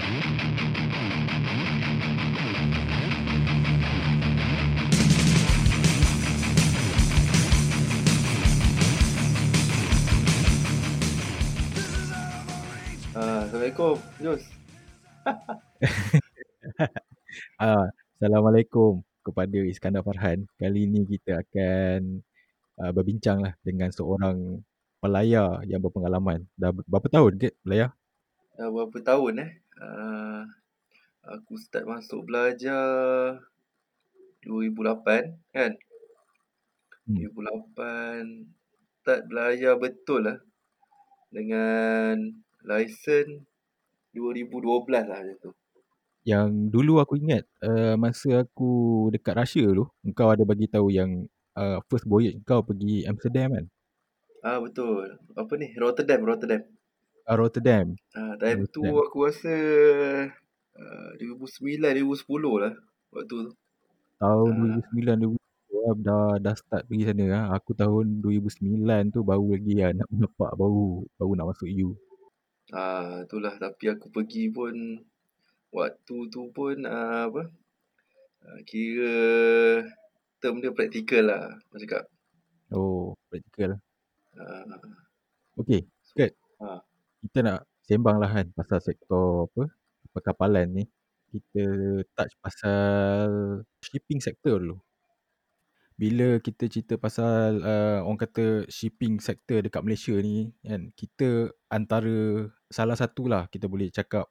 Ah, Assalamualaikum, Jus. Ah, Assalamualaikum kepada Iskandar Farhan. Kali ini kita akan uh, berbincang lah dengan seorang pelayar yang berpengalaman. Dah berapa tahun ke pelayar? Dah berapa tahun eh? Uh, aku start masuk belajar 2008 kan? Hmm. 2008 start belajar betul lah. Dengan lesen 2012 lah macam tu. Yang dulu aku ingat uh, masa aku dekat Russia dulu, engkau ada bagi tahu yang uh, first voyage kau pergi Amsterdam kan? Ah betul. Apa ni? Rotterdam, Rotterdam. Uh, Rotterdam. Ah time tu Rotterdam. aku rasa uh, 2009 2010 lah waktu tu. Tahun Ah. 2009 2010 ah, dah dah start pergi sana ah. Aku tahun 2009 tu baru lagi lah nak nampak baru baru nak masuk EU. Ah itulah tapi aku pergi pun waktu tu pun uh, apa? Uh, kira term dia praktikal lah aku cakap. Oh, practical. Uh, Okey, Kurt. Ha. Kita nak sembang lah kan pasal sektor apa? Perkapalan ni. Kita touch pasal shipping sector dulu. Bila kita cerita pasal uh, orang kata shipping sector dekat Malaysia ni kan, kita antara salah satu lah kita boleh cakap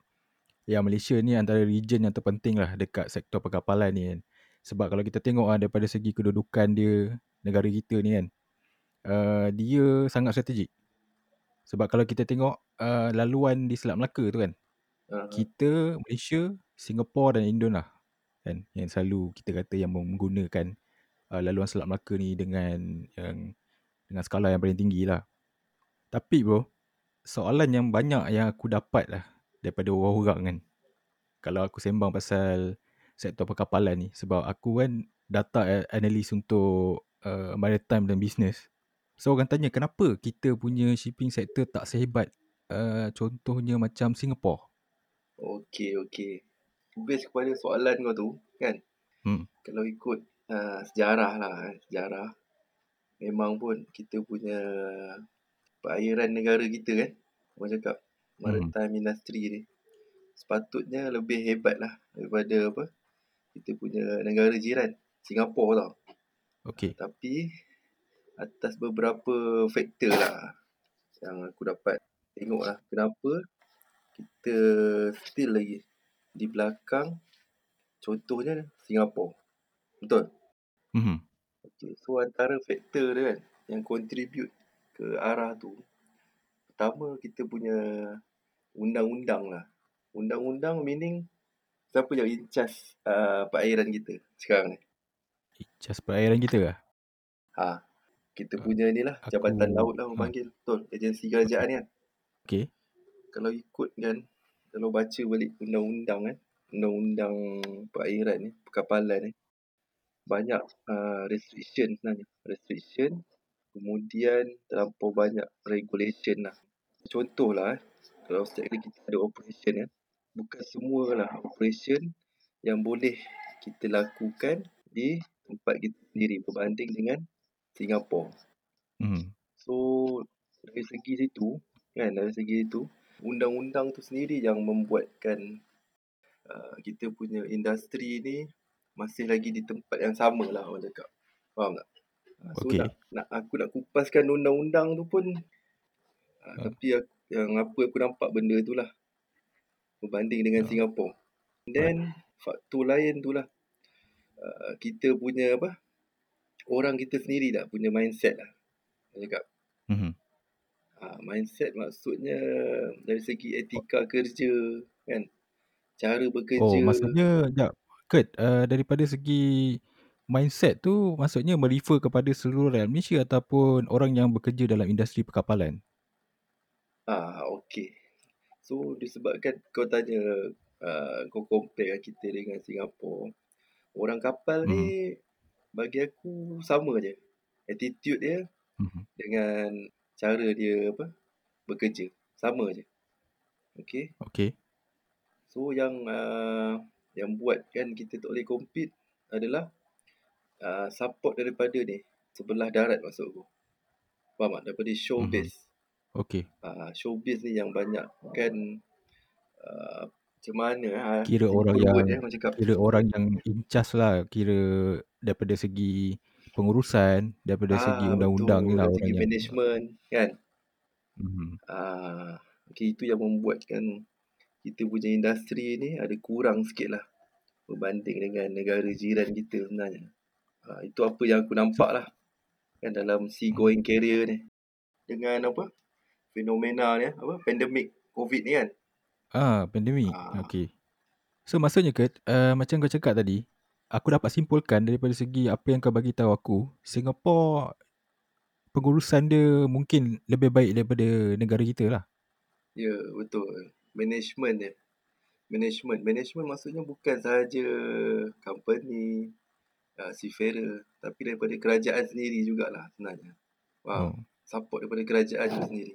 yang Malaysia ni antara region yang terpenting lah dekat sektor perkapalan ni kan. Sebab kalau kita tengok ah daripada segi kedudukan dia negara kita ni kan, uh, dia sangat strategik. Sebab kalau kita tengok uh, laluan di Selat Melaka tu kan, uh, kita Malaysia, Singapura dan Indon lah kan yang selalu kita kata yang menggunakan uh, laluan Selat Melaka ni dengan yang dengan skala yang paling tinggi lah. Tapi bro, soalan yang banyak yang aku dapat lah daripada orang-orang kan. Kalau aku sembang pasal sektor perkapalan ni sebab aku kan data analis untuk uh, maritime dan business. So orang tanya kenapa kita punya shipping sector tak sehebat uh, contohnya macam Singapore. okey okey. Based kepada soalan kau tu kan. Hmm. Kalau ikut uh, sejarah lah eh, sejarah memang pun kita punya perairan negara kita kan. Orang cakap maritime hmm. industry ni sepatutnya lebih hebat lah daripada apa kita punya negara jiran Singapura tau. Okey. Tapi atas beberapa faktor lah yang aku dapat tengok lah kenapa kita still lagi di belakang contohnya Singapura. Betul? Mhm. Okay. So antara faktor dia kan yang contribute ke arah tu pertama kita punya undang-undang lah. Undang-undang meaning siapa yang in charge uh, perairan kita sekarang ni? Jas perairan kita lah. Ha, kita punya ni lah Jabatan Aku- Laut lah orang ha. panggil. Betul, agensi kerajaan ni kan. Okey. Kalau ikut kan, kalau baca balik undang-undang kan, undang-undang perairan ni, perkapalan ni, banyak uh, restriction sebenarnya. Restriction, kemudian terlampau banyak regulation lah. Contoh lah, eh, kalau setiap kali kita ada operation kan, bukan semua lah operation yang boleh kita lakukan di tempat kita sendiri berbanding dengan Singapura. Mhm. So dari segi situ kan dari segi itu undang-undang tu sendiri yang membuatkan uh, kita punya industri ni masih lagi di tempat yang sama lah orang cakap. Faham tak? Uh, so Okey. nak, nak aku nak kupaskan undang-undang tu pun uh, Hmm. tapi aku, yang apa aku nampak benda tu lah berbanding dengan Hmm. Singapura. And then faktor lain tu lah uh, kita punya apa orang kita sendiri tak punya mindset lah. Orang cakap Mhm. Ha, mindset maksudnya dari segi etika kerja kan. Cara bekerja. Oh, maksudnya jap. Kurt, uh, daripada segi mindset tu maksudnya merefer kepada seluruh rakyat Malaysia ataupun orang yang bekerja dalam industri perkapalan. Ah, okey. So disebabkan kau tanya uh, kau compare kita dengan Singapura. Orang kapal Hmm. ni bagi aku sama je. Attitude dia Mhm. dengan cara dia apa bekerja sama je. Okey. Okey. So yang uh, yang buatkan kita tak boleh compete adalah uh, support daripada ni sebelah darat maksud aku. Faham tak? Daripada showbiz. Mm-hmm. Okey. Uh, showbiz ni yang banyak kan uh, macam mana ha? Kira orang yang cakap. kira orang yang in charge lah kira daripada segi pengurusan daripada ah, segi undang-undang ni lah orang segi yang management kan. Mm-hmm. Ah, okay, itu yang membuatkan kita punya industri ni ada kurang sikit lah berbanding dengan negara jiran kita sebenarnya. Ah, itu apa yang aku nampak lah kan dalam sea going career ni dengan apa fenomena ni apa pandemik covid ni kan Ah, pandemik. Ah. Okey. So maksudnya ke uh, macam kau cakap tadi, aku dapat simpulkan daripada segi apa yang kau bagi tahu aku, Singapore pengurusan dia mungkin lebih baik daripada negara kita lah. Ya, betul. Management dia. Management. Management maksudnya bukan sahaja company, uh, seafarer, tapi daripada kerajaan sendiri jugalah sebenarnya. Wow. Oh. Support daripada kerajaan sendiri.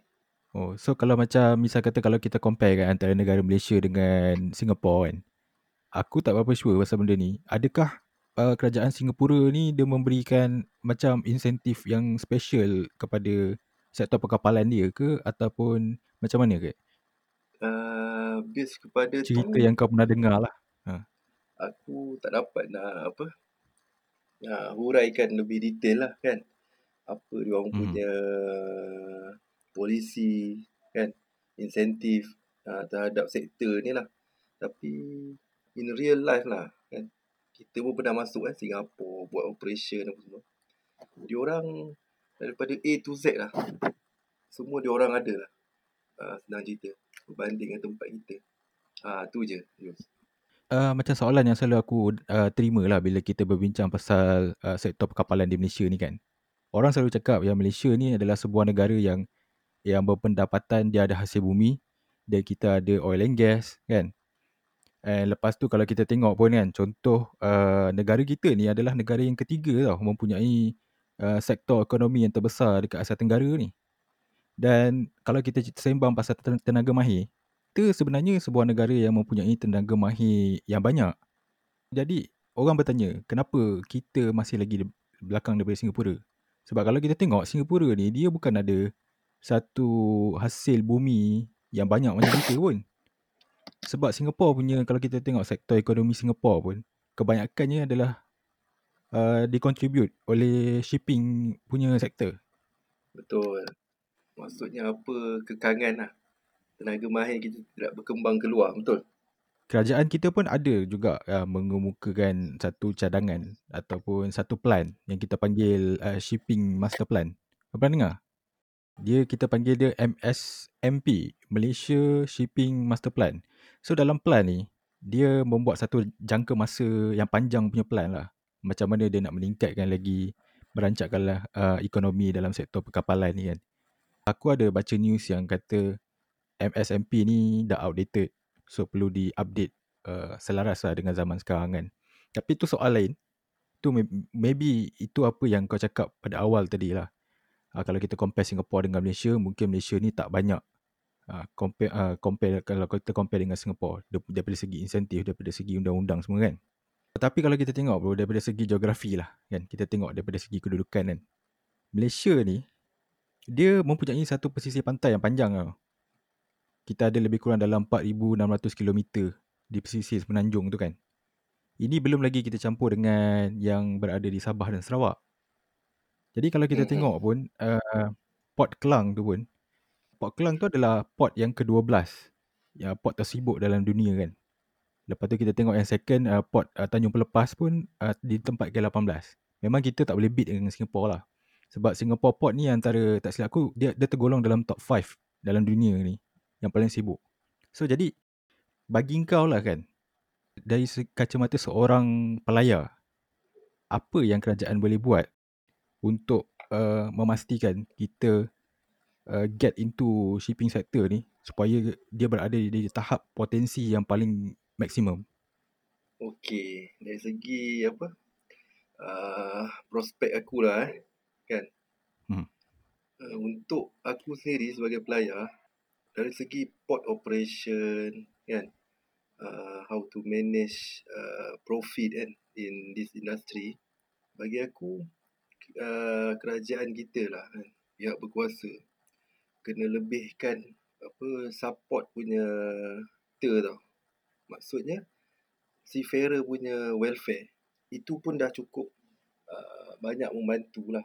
Oh, so kalau macam misal kata kalau kita compare kan antara negara Malaysia dengan Singapore kan. Aku tak berapa sure pasal benda ni. Adakah uh, kerajaan Singapura ni dia memberikan macam insentif yang special kepada sektor perkapalan dia ke ataupun macam mana ke? Uh, based kepada cerita tu, yang kau pernah dengar lah. Ha. Aku tak dapat nak apa nak huraikan lebih detail lah kan. Apa dia orang hmm. punya polisi kan insentif uh, terhadap sektor ni lah tapi in real life lah kan. Kita pun pernah masuk kan Singapura buat operation apa semua. Dia orang daripada A to Z lah. Semua dia orang ada lah. Uh, senang cerita. Berbanding dengan tempat kita. Ah uh, tu je Uh, macam soalan yang selalu aku uh, terima lah bila kita berbincang pasal uh, sektor perkapalan di Malaysia ni kan. Orang selalu cakap yang Malaysia ni adalah sebuah negara yang yang berpendapatan dia ada hasil bumi dan kita ada oil and gas kan. And lepas tu kalau kita tengok pun kan contoh uh, negara kita ni adalah negara yang ketiga tau mempunyai uh, sektor ekonomi yang terbesar dekat Asia Tenggara ni. Dan kalau kita sembang pasal tenaga mahir, kita sebenarnya sebuah negara yang mempunyai tenaga mahir yang banyak. Jadi orang bertanya kenapa kita masih lagi belakang daripada Singapura? Sebab kalau kita tengok Singapura ni dia bukan ada satu hasil bumi yang banyak macam kita pun. Sebab Singapore punya, kalau kita tengok sektor ekonomi Singapore pun, kebanyakannya adalah uh, dikontribute oleh shipping punya sektor. Betul. Maksudnya apa kekangan lah. Tenaga mahir kita tidak berkembang keluar, betul? Kerajaan kita pun ada juga uh, mengemukakan satu cadangan ataupun satu plan yang kita panggil uh, shipping master plan. Apa dengar? Dia kita panggil dia MSMP, Malaysia Shipping Master Plan. So dalam plan ni, dia membuat satu jangka masa yang panjang punya plan lah. Macam mana dia nak meningkatkan lagi, merancangkanlah uh, ekonomi dalam sektor perkapalan ni kan. Aku ada baca news yang kata MSMP ni dah outdated. So perlu di-update uh, selaras lah dengan zaman sekarang kan. Tapi tu soal lain. Tu maybe itu apa yang kau cakap pada awal tadi lah uh, kalau kita compare Singapore dengan Malaysia mungkin Malaysia ni tak banyak uh, compare uh, compare kalau kita compare dengan Singapore daripada segi insentif daripada segi undang-undang semua kan tapi kalau kita tengok bro daripada segi geografi lah kan kita tengok daripada segi kedudukan kan Malaysia ni dia mempunyai satu pesisir pantai yang panjang tau. Kita ada lebih kurang dalam 4,600 km di pesisir semenanjung tu kan. Ini belum lagi kita campur dengan yang berada di Sabah dan Sarawak. Jadi kalau kita mm-hmm. tengok pun uh, Port Kelang tu pun Port Kelang tu adalah port yang ke-12 ya, Port tersibuk dalam dunia kan. Lepas tu kita tengok yang second uh, Port uh, Tanjung Pelepas pun uh, di tempat ke-18 Memang kita tak boleh beat dengan Singapore lah. Sebab Singapore port ni antara tak silap aku Dia, dia tergolong dalam top 5 dalam dunia ni Yang paling sibuk. So jadi bagi kau lah kan Dari kacamata seorang pelayar Apa yang kerajaan boleh buat untuk uh, memastikan kita uh, get into shipping sector ni supaya dia berada di tahap potensi yang paling maksimum. Okey, dari segi apa? Uh, prospek aku lah eh. Kan? Hmm. Uh, untuk aku sendiri sebagai pelayar dari segi port operation kan uh, how to manage uh, profit kan in this industry bagi aku uh, kerajaan kita lah kan pihak berkuasa kena lebihkan apa support punya kita tau maksudnya seafarer punya welfare itu pun dah cukup uh, banyak membantu lah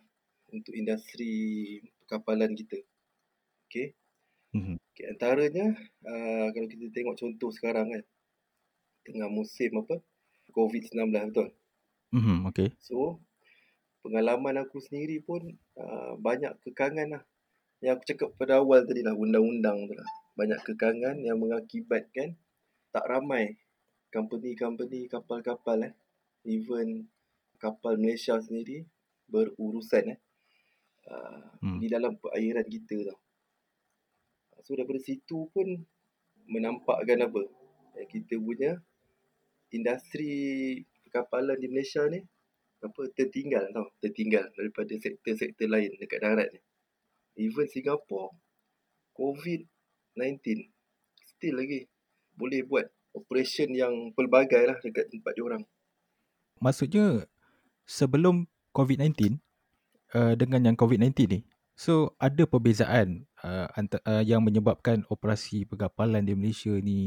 untuk industri kapalan kita okay Mhm. Okay, antaranya uh, kalau kita tengok contoh sekarang kan tengah musim apa COVID-19 betul. Mhm. Okay. So pengalaman aku sendiri pun uh, banyak kekangan lah. Yang aku cakap pada awal tadi lah undang-undang tu lah. Banyak kekangan yang mengakibatkan tak ramai company-company kapal-kapal eh even kapal Malaysia sendiri berurusan eh uh, Hmm. di dalam perairan kita tau. So daripada situ pun menampakkan apa? Eh, kita punya industri perkapalan di Malaysia ni apa tertinggal tau, tertinggal daripada sektor-sektor lain dekat darat ni. Even Singapore COVID-19 still lagi boleh buat operation yang pelbagai lah dekat tempat diorang. Maksudnya sebelum COVID-19 uh, dengan yang COVID-19 ni, so ada perbezaan uh, anta, uh, yang menyebabkan operasi perkapalan di Malaysia ni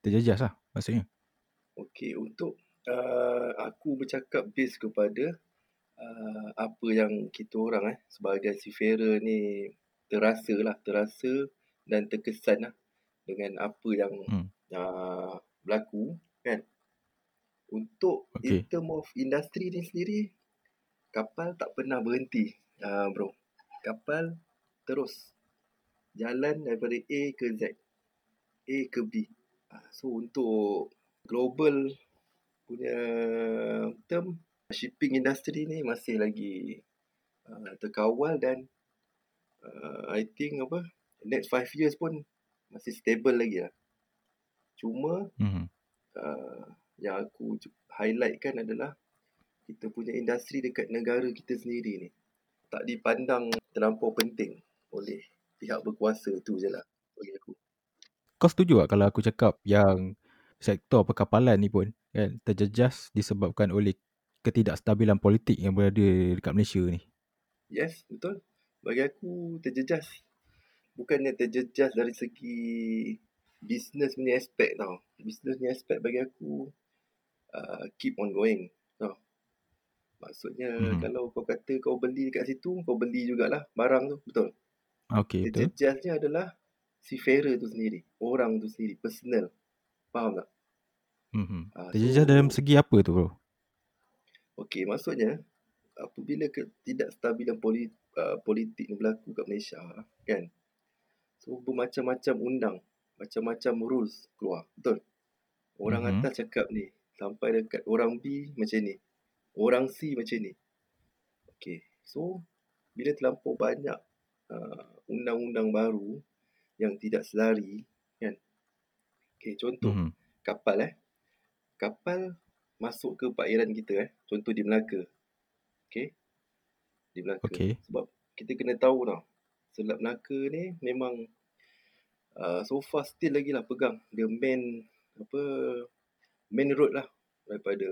terjejas lah maksudnya. Okey, untuk uh, aku bercakap base kepada uh, apa yang kita orang eh sebagai seafarer ni terasa lah, terasa dan terkesan lah dengan apa yang Hmm. uh, berlaku kan. Untuk Okey. in term of industri ni sendiri, kapal tak pernah berhenti uh, bro. Kapal terus jalan daripada A ke Z. A ke B. Uh, so untuk global punya term shipping industry ni masih lagi uh, terkawal dan uh, I think apa next 5 years pun masih stable lagi lah. Cuma Mhm. uh, yang aku highlightkan adalah kita punya industri dekat negara kita sendiri ni tak dipandang terlampau penting oleh pihak berkuasa tu je lah bagi aku. Kau setuju tak kalau aku cakap yang sektor perkapalan ni pun kan terjejas disebabkan oleh ketidakstabilan politik yang berada dekat Malaysia ni. Yes, betul. Bagi aku terjejas. Bukannya terjejas dari segi business punya aspek tau. Business punya aspek bagi aku uh, keep on going. Tau. Maksudnya Mhm. kalau kau kata kau beli dekat situ, kau beli jugalah barang tu. Betul. Okey, betul. Terjejasnya adalah seafarer tu sendiri. Orang tu sendiri. Personal. Faham tak? Mhm. Uh, Terjejas dalam segi apa tu bro? Okey, maksudnya apabila ketidakstabilan poli, uh, politik ni berlaku kat Malaysia kan. So bermacam-macam undang, macam-macam rules keluar. Betul? Orang Mhm. atas cakap ni, sampai dekat orang B macam ni. Orang C macam ni. Okey. So bila terlampau banyak uh, undang-undang baru yang tidak selari kan. Okey, contoh Mhm. kapal eh. Kapal masuk ke perairan kita eh. Contoh di Melaka. Okey. Di Melaka. Okey. Sebab kita kena tahu tau. Selat Melaka ni memang uh, so far still lagi lah pegang dia main apa main road lah daripada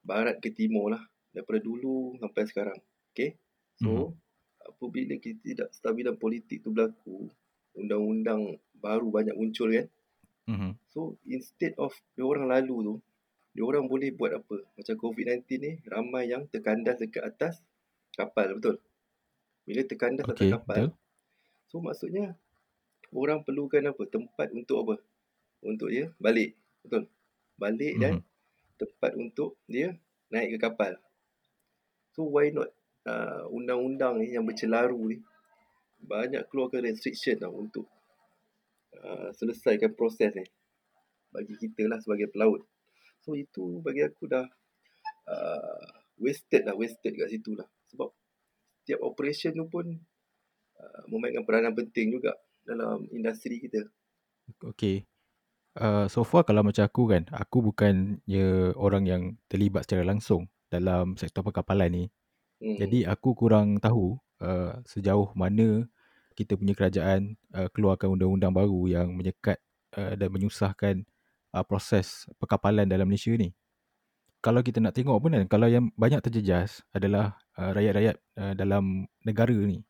barat ke timur lah daripada dulu sampai sekarang. Okey. So apabila kita tidak stabilan politik tu berlaku, undang-undang baru banyak muncul kan. Mhm. So instead of dia orang lalu tu, dia orang boleh buat apa? Macam COVID-19 ni ramai yang terkandas dekat atas kapal, betul? Bila terkandas Okey, atas kapal, betul. so maksudnya orang perlukan apa? Tempat untuk apa? Untuk dia balik, betul? Balik dan Mhm. tempat untuk dia naik ke kapal. So why not uh, undang-undang ni yang bercelaru ni banyak keluarkan restriction tau untuk uh, selesaikan proses ni bagi kita lah sebagai pelaut. So itu bagi aku dah uh, wasted lah, wasted kat situ lah. Sebab setiap operation tu pun uh, memainkan peranan penting juga dalam industri kita. Okey. Uh, so far kalau macam aku kan, aku bukannya orang yang terlibat secara langsung dalam sektor perkapalan ni. Hmm. Jadi aku kurang tahu uh, sejauh mana kita punya kerajaan uh, keluarkan undang-undang baru yang menyekat uh, dan menyusahkan uh, proses perkapalan dalam Malaysia ni. Kalau kita nak tengok pun kan, kalau yang banyak terjejas adalah uh, rakyat-rakyat uh, dalam negara ni,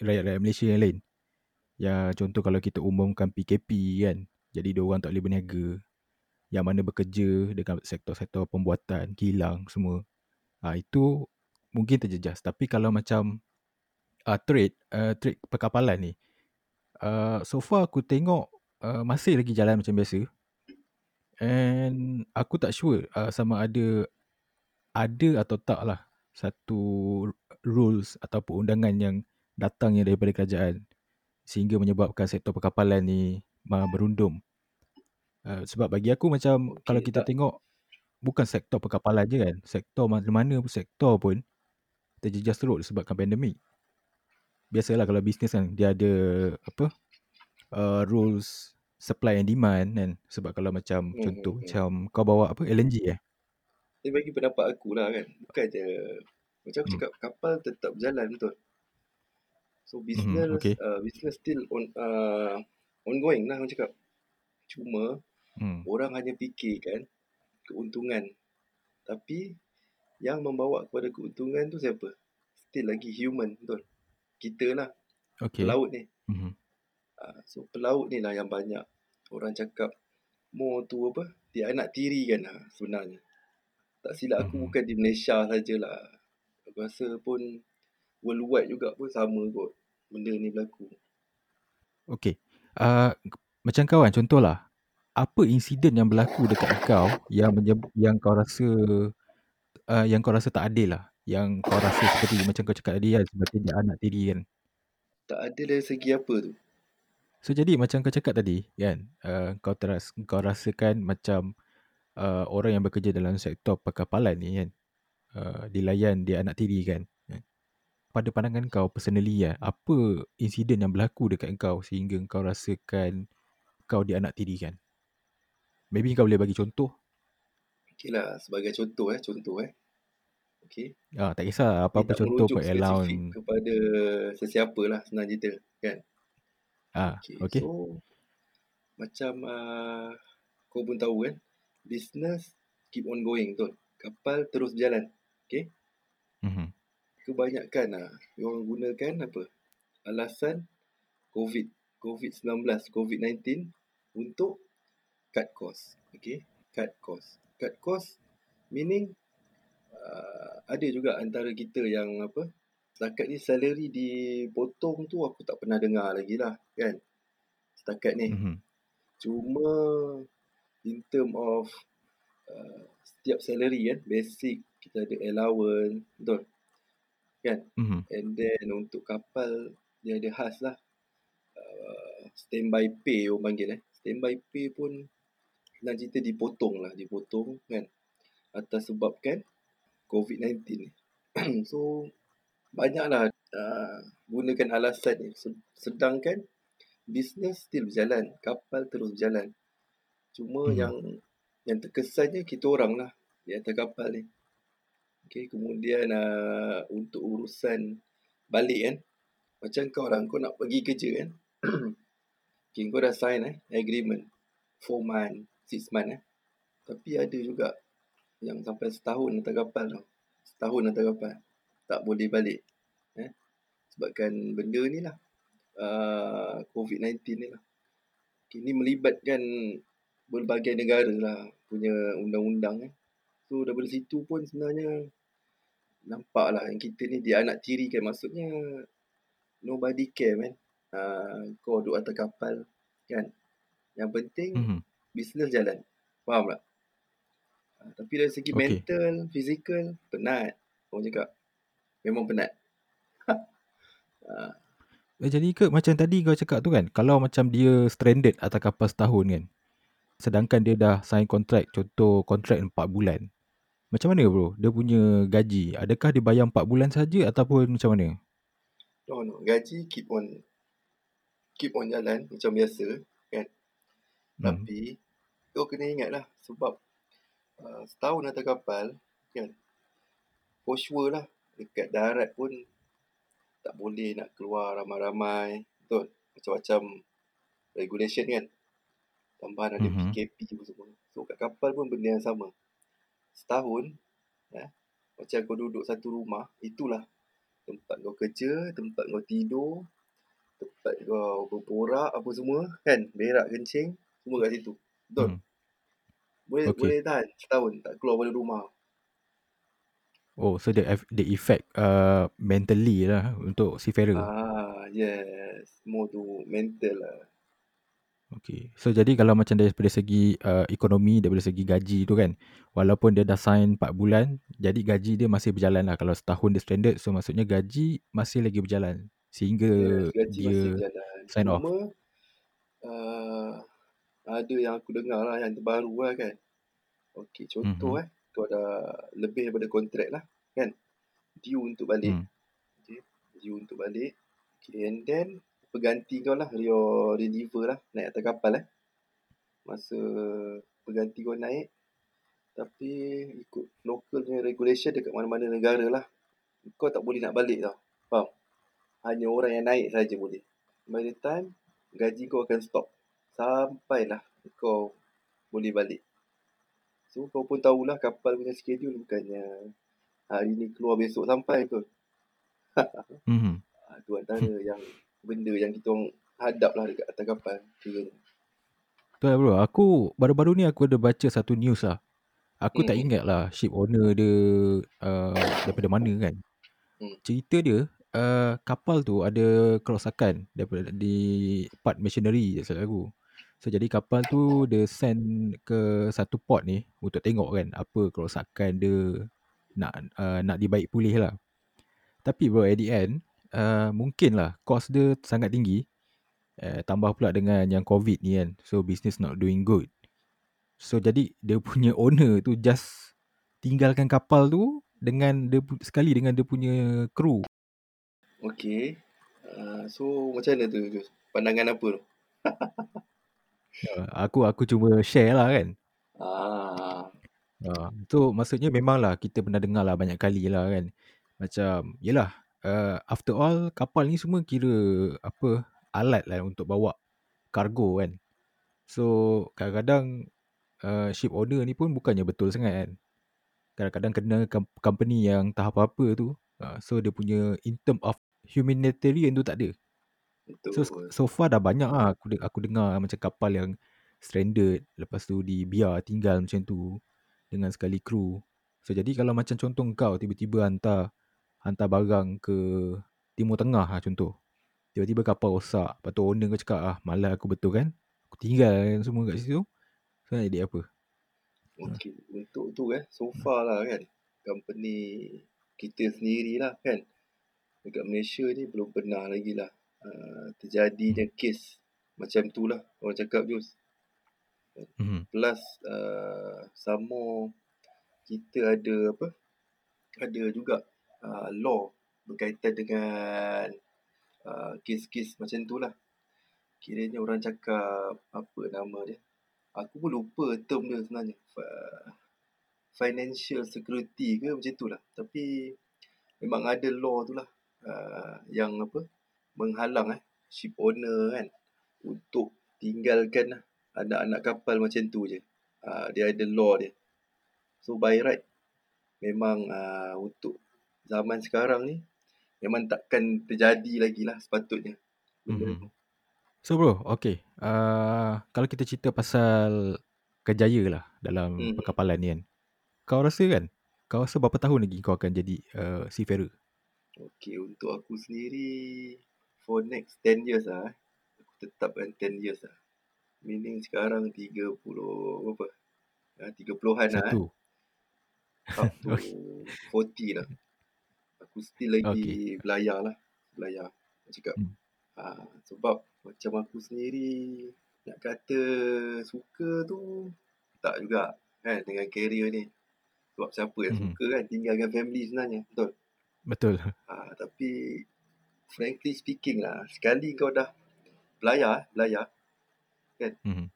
rakyat-rakyat Malaysia yang lain. Ya contoh kalau kita umumkan PKP kan, jadi dia orang tak boleh berniaga. Yang mana bekerja dekat sektor-sektor pembuatan, kilang semua. Ha, itu mungkin terjejas. Tapi kalau macam uh, trade, uh, trade perkapalan ni, uh, so far aku tengok uh, masih lagi jalan macam biasa. And aku tak sure uh, sama ada ada atau tak lah satu rules ataupun undangan yang datangnya daripada kerajaan sehingga menyebabkan sektor perkapalan ni berundum. Uh, sebab bagi aku macam okay, kalau kita tak. tengok bukan sektor perkapalan je kan, sektor mana-mana pun sektor pun terjejas teruk disebabkan pandemik. Biasalah kalau bisnes kan dia ada apa uh, rules supply and demand kan sebab kalau macam hmm, contoh hmm, hmm. macam kau bawa apa LNG eh. Dia bagi pendapat aku lah kan. Bukan je macam aku hmm. cakap kapal tetap berjalan betul. So business hmm, okay. uh, business still on uh, ongoing lah aku cakap. Cuma hmm. orang hanya fikirkan keuntungan. Tapi yang membawa kepada keuntungan tu siapa? Still lagi human betul. Kita lah. Okay. Pelaut ni. Hmm. Uh, so pelaut ni lah yang banyak orang cakap more tu apa? Dia anak tiri kan lah sebenarnya. Tak silap aku hmm. bukan di Malaysia sajalah. Aku rasa pun worldwide juga pun sama kot benda ni berlaku. Okay. Uh, macam kau kan contohlah apa insiden yang berlaku dekat kau yang menyebut, yang kau rasa uh, yang kau rasa tak adil lah yang kau rasa seperti macam kau cakap tadi kan seperti dia anak tiri kan tak adil dari segi apa tu so jadi macam kau cakap tadi kan uh, kau teras kau rasakan macam uh, orang yang bekerja dalam sektor perkapalan ni kan uh, dilayan dia anak tiri kan pada pandangan kau personally ya apa insiden yang berlaku dekat kau sehingga kau rasakan kau dia anak tiri kan Maybe kau boleh bagi contoh. Okay lah, sebagai contoh eh, contoh eh. Okay. Ah, tak kisah apa-apa contoh per allowance. kepada sesiapa lah senang cerita, kan? Ah, okay. okay. So, macam uh, kau pun tahu kan, business keep on going tu. Kapal terus berjalan. Okay? Mm-hmm. Kebanyakan lah, orang gunakan apa? Alasan COVID. COVID-19, COVID-19 untuk cut cost. Okay, cut cost. Cut cost meaning uh, ada juga antara kita yang apa setakat ni salary dipotong tu aku tak pernah dengar lagi lah kan? Setakat ni. Mm-hmm. Cuma in term of uh, setiap salary kan basic kita ada allowance betul? Kan? Mm-hmm. and then untuk kapal dia ada khas lah. Uh, standby pay orang panggil eh. Standby pay pun senang cerita dipotong lah dipotong kan? Atas sebabkan COVID-19 ni. So banyaklah uh, gunakan alasan ni sedangkan bisnes still berjalan kapal terus berjalan cuma hmm. yang yang terkesannya kita orang lah di atas kapal ni okay, kemudian uh, untuk urusan balik kan macam kau orang kau nak pergi kerja kan okay, kau dah sign eh agreement 4 month six month eh. Tapi ada juga yang sampai setahun atas kapal tau. Setahun atas kapal. Tak boleh balik. Eh. Sebabkan benda ni lah. Uh, COVID-19 ni lah. Ini melibatkan berbagai negara lah punya undang-undang eh. So daripada situ pun sebenarnya nampak lah yang kita ni dia anak tiri kan. Maksudnya nobody care man. Uh, kau duduk atas kapal kan. Yang penting mm-hmm bisnes jalan. Faham tak? Ha, tapi dari segi okay. mental, fizikal, penat. Orang cakap, memang penat. ha. eh, jadi ke macam tadi kau cakap tu kan, kalau macam dia stranded atas kapal setahun kan, sedangkan dia dah sign kontrak, contoh kontrak 4 bulan. Macam mana bro? Dia punya gaji, adakah dia bayar 4 bulan saja ataupun macam mana? No, no. Gaji keep on keep on jalan macam biasa. Hmm. Tapi kau kena ingat lah sebab uh, setahun atas kapal kan for sure lah dekat darat pun tak boleh nak keluar ramai-ramai betul macam-macam regulation kan Tambahan ada Mhm. PKP apa semua. So kat kapal pun benda yang sama. Setahun eh, macam kau duduk satu rumah, itulah tempat kau kerja, tempat kau tidur, tempat kau berborak apa semua kan, berak kencing, semua kat situ. Betul? Hmm. Boleh Okey. boleh tahan setahun tak keluar dari rumah. Oh, so the eff- the effect uh, mentally lah untuk seafarer. Ah, yes. More to mental lah. Okay. So jadi kalau macam daripada segi uh, ekonomi, daripada segi gaji tu kan, walaupun dia dah sign 4 bulan, jadi gaji dia masih berjalan lah. Kalau setahun dia stranded, so maksudnya gaji masih lagi berjalan. Sehingga Yes, gaji dia masih sign off. Cuma uh, ada yang aku dengar lah yang terbaru lah kan. Okey, contoh Mhm. eh, kau dah lebih daripada kontrak lah kan. Due untuk balik. Hmm. Okay. Due untuk balik. Okay, and then pengganti kau lah, your reliever lah, naik atas kapal eh. Masa pengganti kau naik, tapi ikut local punya regulation dekat mana-mana negara lah. Kau tak boleh nak balik tau. Faham? Hanya orang yang naik saja boleh. By the time, gaji kau akan stop. Sampailah kau boleh balik. So kau pun tahulah kapal punya schedule bukannya hari ni keluar besok sampai tu. Mhm. Ha, tu antara yang benda yang kita orang hadap lah dekat atas kapal. Kiranya. Tu lah bro, aku baru-baru ni aku ada baca satu news lah. Aku tak Hmm. ingat lah ship owner dia uh, daripada mana kan. Hmm. Cerita dia, uh, kapal tu ada kerosakan daripada di part machinery je salah aku. So jadi kapal tu dia send ke satu port ni untuk tengok kan apa kerosakan dia nak uh, nak dibaik pulih lah. Tapi bro at the end uh, mungkin lah cost dia sangat tinggi. Uh, tambah pula dengan yang covid ni kan. So business not doing good. So jadi dia punya owner tu just tinggalkan kapal tu dengan dia sekali dengan dia punya kru. Okay. Uh, so macam mana tu? Pandangan apa tu? Uh, aku aku cuma share lah kan. Ah, Uh, so maksudnya memanglah kita pernah dengar lah banyak kali lah kan. Macam yelah uh, after all kapal ni semua kira apa alat lah untuk bawa kargo kan. So kadang-kadang uh, ship owner ni pun bukannya betul sangat kan. Kadang-kadang kena com- company yang tak apa-apa tu. Uh, so dia punya in term of humanitarian tu tak ada. So betul. so far dah banyak lah aku de- aku dengar macam kapal yang stranded lepas tu dibiar tinggal macam tu dengan sekali kru. So jadi kalau macam contoh kau tiba-tiba hantar hantar barang ke Timur Tengah lah contoh. Tiba-tiba kapal rosak. Lepas tu owner kau cakap ah malah aku betul kan. Aku tinggal semua kat situ. So nak jadi apa? Okay. Untuk tu eh, so far lah kan. Company kita sendiri lah kan. Dekat Malaysia ni belum pernah lagi lah uh, terjadinya kes macam tu lah. Orang cakap Jus. Mhm. Plus uh, more kita ada apa? Ada juga uh, law berkaitan dengan uh, kes-kes macam tu lah. Kiranya orang cakap apa nama dia. Aku pun lupa term dia sebenarnya. Fa- Financial security ke macam tu lah. Tapi memang ada law tu lah. Uh, yang apa? Menghalang eh. Ship owner kan. Untuk tinggalkan lah anak-anak kapal macam tu je. Uh, dia ada law dia. So by right memang uh, untuk zaman sekarang ni memang takkan terjadi lagi lah sepatutnya. Mhm. tu. So bro, okay. Uh, kalau kita cerita pasal kejaya lah dalam Mhm. perkapalan ni kan. Kau rasa kan? Kau rasa berapa tahun lagi kau akan jadi uh, seafarer? Okay, untuk aku sendiri for next 10 years eh. Aku tetapkan 10 years lah. Meaning sekarang 30 berapa? Ha, 30-an lah eh. Satu. Up to 40 lah. Aku still lagi Okay. belayar lah. Belayar. Aku cakap. Hmm. Ha, sebab macam aku sendiri nak kata suka tu tak juga kan dengan career ni. Sebab siapa yang Mhm. suka kan tinggalkan family sebenarnya. Betul? Betul. Ha, tapi frankly speaking lah, sekali kau dah belayar, belayar, Mhm.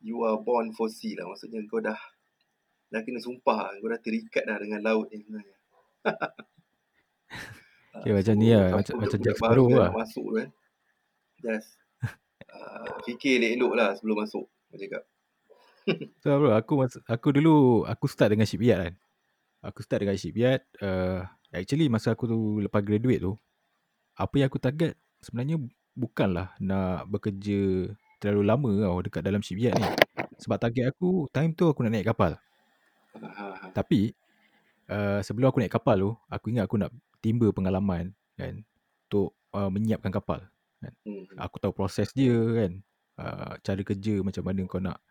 you are born for sea lah. Maksudnya kau dah dah kena sumpah lah. Kau dah terikat dah dengan laut ni sebenarnya. Okay, macam ni lah. siapa Macam, macam Jack Sparrow kan lah. nak masuk tu kan. Just uh, fikir elok-elok lah sebelum masuk. Orang cakap. So bro, aku aku dulu aku start dengan shipyard kan. Aku start dengan shipyard. Uh, actually masa aku tu lepas graduate tu, apa yang aku target sebenarnya bukanlah nak bekerja terlalu lama tau dekat dalam shipyard ni. Sebab target aku, time tu aku nak naik kapal. Tapi, uh, sebelum aku naik kapal tu, aku ingat aku nak timba pengalaman kan untuk uh, menyiapkan kapal. Kan. Hmm. Aku tahu proses dia kan. Uh, cara kerja macam mana kau nak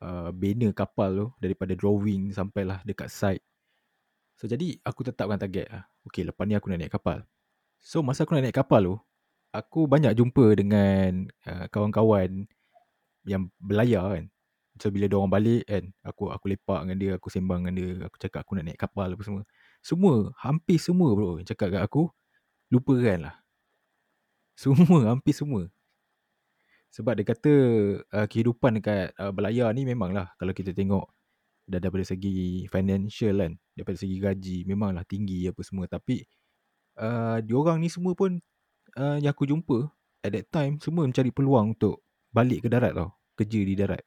uh, bina kapal tu daripada drawing sampailah dekat site. So jadi aku tetapkan target lah. Okay lepas ni aku nak naik kapal. So masa aku nak naik kapal tu, aku banyak jumpa dengan uh, kawan-kawan yang berlayar kan. So bila dia orang balik kan, aku aku lepak dengan dia, aku sembang dengan dia, aku cakap aku nak naik kapal apa semua. Semua, hampir semua bro yang cakap kat aku, lupakan lah. Semua, hampir semua. Sebab dia kata uh, kehidupan dekat uh, berlayar ni memanglah kalau kita tengok dah daripada segi financial kan, daripada segi gaji memanglah tinggi apa semua tapi uh, diorang ni semua pun uh, yang aku jumpa at that time semua mencari peluang untuk balik ke darat tau, kerja di darat.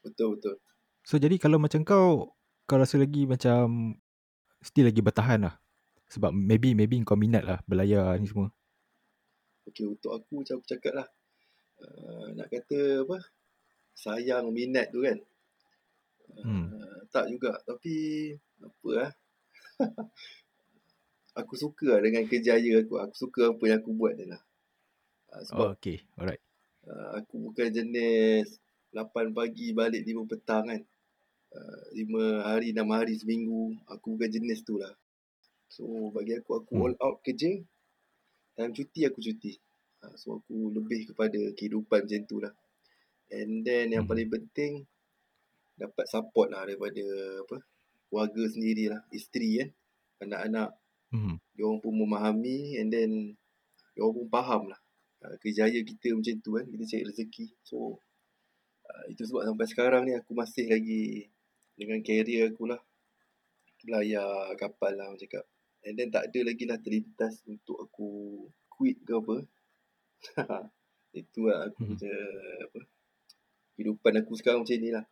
Betul, betul. So jadi kalau macam kau kau rasa lagi macam still lagi bertahan lah. Sebab maybe maybe kau minat lah berlayar ni semua. Okey, untuk aku macam aku cakap lah. Uh, nak kata apa, sayang minat tu kan. Uh, Hmm. Tak juga, tapi apa lah. aku suka lah dengan kerjaya aku. Aku suka apa yang aku buat ni lah. Uh, sebab Oh, okay, alright. uh, aku bukan jenis 8 pagi balik 5 petang kan. Uh, 5 hari, 6 hari seminggu. Aku bukan jenis tu lah. So bagi aku, aku Hmm. all out kerja. Time cuti aku cuti. Uh, so aku lebih kepada kehidupan macam tu lah. And then yang Mhm. paling penting, dapat support lah daripada apa keluarga sendiri lah. Isteri kan. Anak-anak, Hmm. dia orang pun memahami and then dia orang pun faham lah. Uh, kerjaya kita macam tu kan. Kita cari rezeki. So uh, itu sebab sampai sekarang ni aku masih lagi dengan career aku lah. Belayar kapal lah orang cakap. And then tak ada lagi lah terlintas untuk aku quit ke apa. itu lah aku Hmm. punya apa. Kehidupan aku sekarang macam ni lah.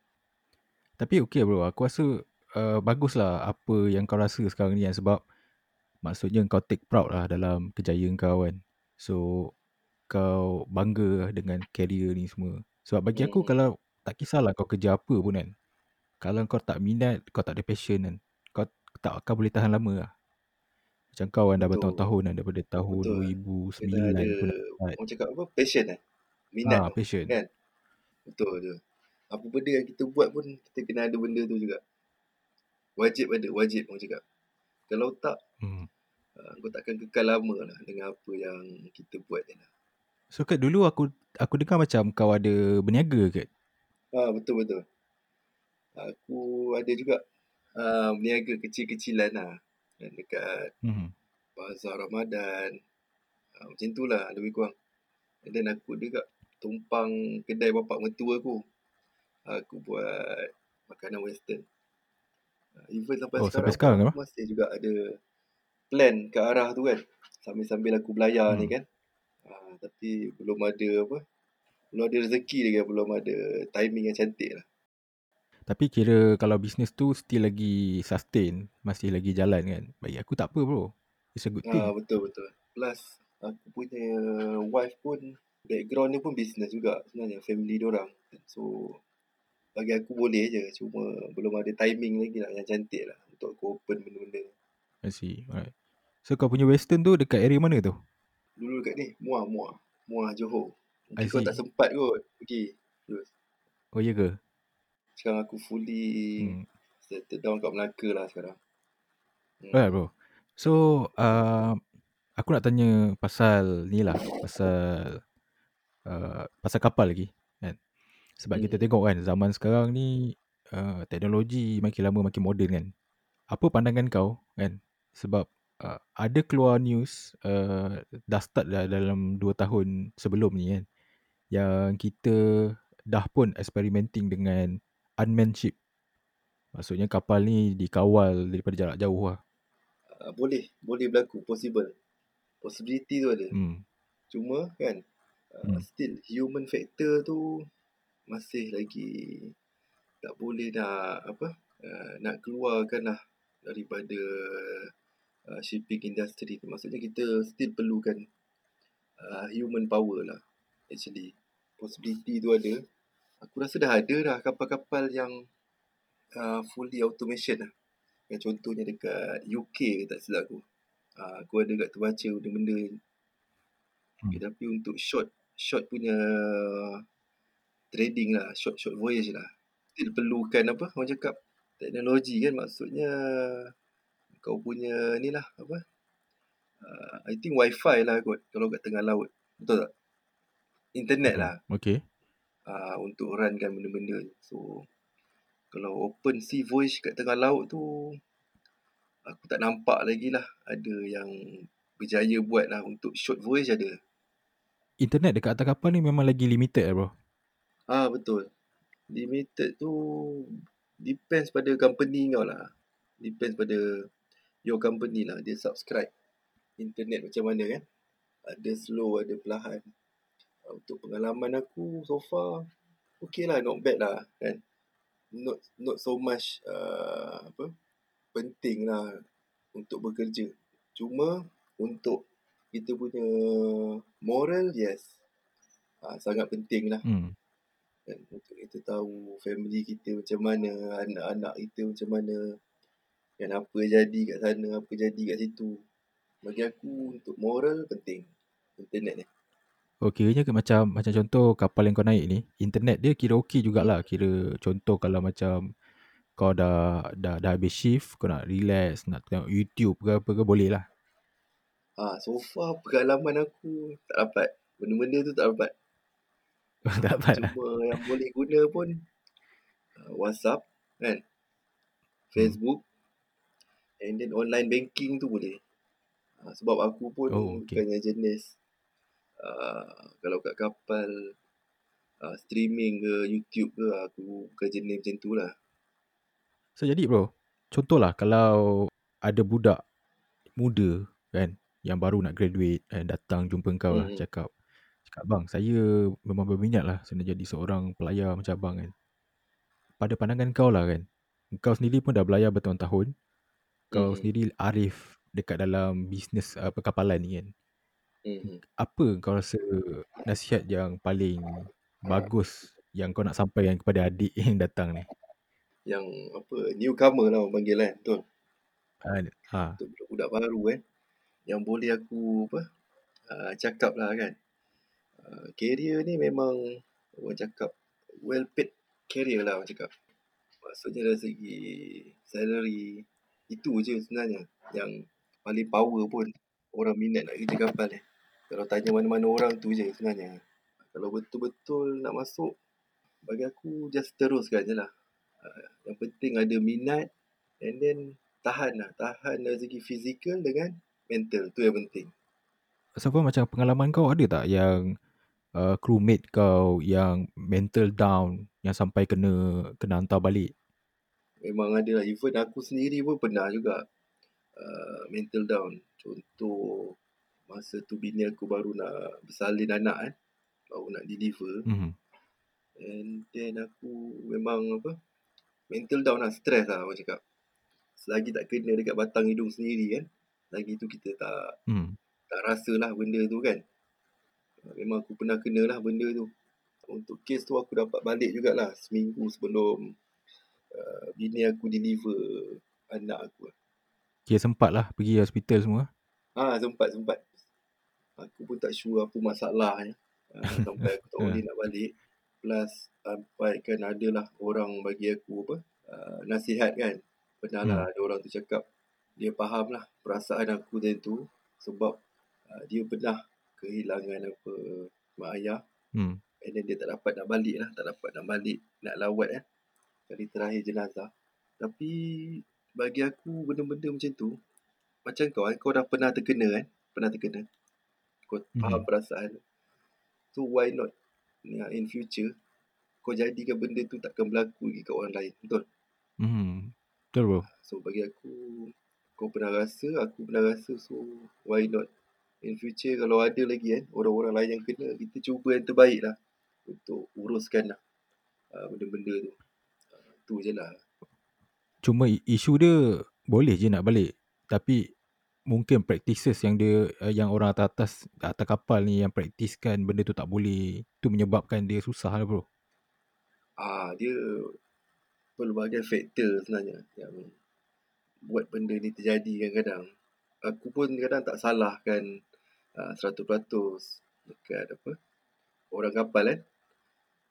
Tapi okay bro, aku rasa uh, baguslah apa yang kau rasa sekarang ni kan sebab maksudnya kau take proud lah dalam kejayaan kau kan. So kau bangga lah dengan career ni semua. Sebab bagi aku Hmm. kalau tak kisahlah kau kerja apa pun kan. Kalau kau tak minat, kau tak ada passion kan. Kau tak akan boleh tahan lama lah. Macam kau kan dah bertahun-tahun kan daripada tahun Betul. 2009 Kena ada pun orang cakap apa passion eh. Minat tu. passion. Kan? Betul je. Apa benda yang kita buat pun kita kena ada benda tu juga. Wajib ada, wajib orang cakap. Kalau tak, Hmm. uh, kau takkan kekal lama lah dengan apa yang kita buat ni lah. So kat dulu aku aku dengar macam kau ada berniaga ke? Ha, betul betul. Aku ada juga uh, berniaga kecil-kecilan lah. Dan dekat Hmm. Bazar Ramadan. Uh, macam tu lah lebih kurang. And then aku juga tumpang kedai bapak mertua aku. Aku buat makanan western. Even sampai Oh, sekarang, sampai sekarang aku masih juga ada plan ke arah tu kan. Sambil-sambil aku belayar Hmm. ni kan. Uh, tapi belum ada apa. Belum ada rezeki lagi. Belum ada timing yang cantik lah. Tapi kira kalau bisnes tu still lagi sustain, masih lagi jalan kan. Bagi aku tak apa bro. It's a good thing. Ah betul betul. Plus aku punya wife pun background dia pun business juga sebenarnya family dia orang. So bagi aku boleh je cuma belum ada timing lagi lah yang cantik lah untuk aku open benda-benda. I see. Alright. So kau punya western tu dekat area mana tu? Dulu dekat ni Muar Muar. Muar Johor. I Mungkin kau tak sempat kot pergi. Terus. Oh ya ke? Sekarang aku fully Hmm. settle down kat Melaka lah sekarang. Hmm. Alright bro. So uh, aku nak tanya pasal ni lah. Pasal uh, pasal kapal lagi. Sebab kita Hmm. tengok kan zaman sekarang ni uh, teknologi makin lama makin moden kan. Apa pandangan kau kan? Sebab uh, ada keluar news uh, dah start dah dalam 2 tahun sebelum ni kan. Yang kita dah pun experimenting dengan unmanned ship. Maksudnya kapal ni dikawal daripada jarak jauh lah. Uh, boleh. Boleh berlaku. Possible. Possibility tu ada. Hmm. Cuma kan uh, Hmm. still human factor tu masih lagi tak boleh nak apa uh, nak keluarkan lah daripada uh, shipping industry tu. Maksudnya kita still perlukan uh, human power lah actually. Possibility tu ada. Aku rasa dah ada dah kapal-kapal yang uh, fully automation lah. Yang contohnya dekat UK tak silap aku. Uh, aku ada kat terbaca benda-benda. Hmm. Okay, tapi untuk short short punya trading lah, short short voyage lah. Still perlukan apa? Orang cakap teknologi kan maksudnya kau punya ni lah apa? Uh, I think wifi lah kot kalau kat tengah laut. Betul tak? Internet lah. Okay. Uh, untuk runkan benda-benda. So, kalau open sea voyage kat tengah laut tu, aku tak nampak lagi lah ada yang berjaya buat lah untuk short voyage ada internet dekat atas kapal ni memang lagi limited lah bro. Ah betul. Limited tu depends pada company kau lah. Depends pada your company lah. Dia subscribe internet macam mana kan. Ada slow, ada perlahan. Ah, untuk pengalaman aku so far, okay lah, not bad lah kan. Not not so much uh, apa penting lah untuk bekerja. Cuma untuk kita punya moral yes ha, sangat penting lah hmm. Kan. Untuk kita tahu family kita macam mana anak-anak kita macam mana kan apa jadi kat sana apa jadi kat situ. Bagi aku untuk moral penting. Internet ni. Oh kiranya ke macam macam contoh kapal yang kau naik ni internet dia kira okey jugalah. Kira contoh kalau macam kau dah dah dah habis shift kau nak relax nak tengok YouTube ke apa ke boleh lah Ha, so far pengalaman aku tak dapat. Benda-benda tu tak dapat. Tak dapat lah. Cuma lah. yang boleh guna pun uh, WhatsApp kan. Facebook. Hmm. And then online banking tu boleh. Uh, sebab aku pun oh, okay. bukannya jenis uh, kalau kat kapal uh, streaming ke YouTube ke aku bukan jenis macam tu lah. So jadi bro, contohlah kalau ada budak muda kan yang baru nak graduate and datang jumpa kau lah hmm. cakap cakap bang saya memang berminat lah saya nak jadi seorang pelayar macam abang kan pada pandangan kau lah kan kau sendiri pun dah belayar bertahun-tahun kau hmm. sendiri arif dekat dalam bisnes uh, perkapalan ni kan hmm. apa kau rasa nasihat yang paling bagus yang kau nak sampaikan kepada adik yang datang ni yang apa newcomer lah orang panggil kan betul ha, ha. untuk budak baru kan yang boleh aku apa uh, cakap lah kan uh, career ni memang orang cakap well paid career lah orang cakap. Maksudnya dari segi salary itu je sebenarnya yang paling power pun. Orang minat nak kerja kapal ni. Kalau tanya mana-mana orang tu je sebenarnya. Kalau betul-betul nak masuk bagi aku just teruskan je lah. Uh, yang penting ada minat and then tahan lah. Tahan dari segi fizikal dengan mental. Tu yang penting. Far macam pengalaman kau ada tak yang uh, crewmate kau yang mental down yang sampai kena kena hantar balik? Memang ada lah. Even aku sendiri pun pernah juga uh, mental down. Contoh masa tu bini aku baru nak bersalin anak kan. Baru nak deliver. Mm-hmm. And then aku memang apa mental down lah. Stress lah orang cakap. Selagi tak kena dekat batang hidung sendiri kan lagi tu kita tak hmm. tak rasa lah benda tu kan memang aku pernah kena lah benda tu. Untuk kes tu aku dapat balik jugalah seminggu sebelum uh, bini aku deliver anak aku Kira sempat lah pergi hospital semua? Ah ha, sempat sempat. Aku pun tak sure apa masalahnya. Uh, sampai aku tak boleh nak balik. Plus sampai kan adalah orang bagi aku apa uh, nasihat kan. Pernah lah hmm. ada orang tu cakap dia faham lah perasaan aku tadi tu. Sebab uh, dia pernah kehilangan apa mak ayah. Hmm. and then dia tak dapat nak balik lah tak dapat nak balik nak lawat eh. Kali terakhir jenazah. Tapi bagi aku benda-benda macam tu macam kau kan kau dah pernah terkena kan pernah terkena. Kau hmm. faham perasaan. So why not in future kau jadikan benda tu takkan berlaku lagi kat orang lain. Betul? Hmm. betul bro. So bagi aku kau pernah rasa, aku pernah rasa so why not in future kalau ada lagi kan orang-orang lain yang kena kita cuba yang terbaik lah untuk uruskan lah uh, benda-benda tu. Uh, tu je lah. Cuma isu dia boleh je nak balik. Tapi mungkin practices yang dia uh, yang orang atas atas atas kapal ni yang praktiskan benda tu tak boleh. Tu menyebabkan dia susah lah bro. Ah, dia pelbagai faktor sebenarnya yang buat benda ni terjadi kadang-kadang. Aku pun kadang tak salahkan uh, 100% dekat apa orang kapal kan.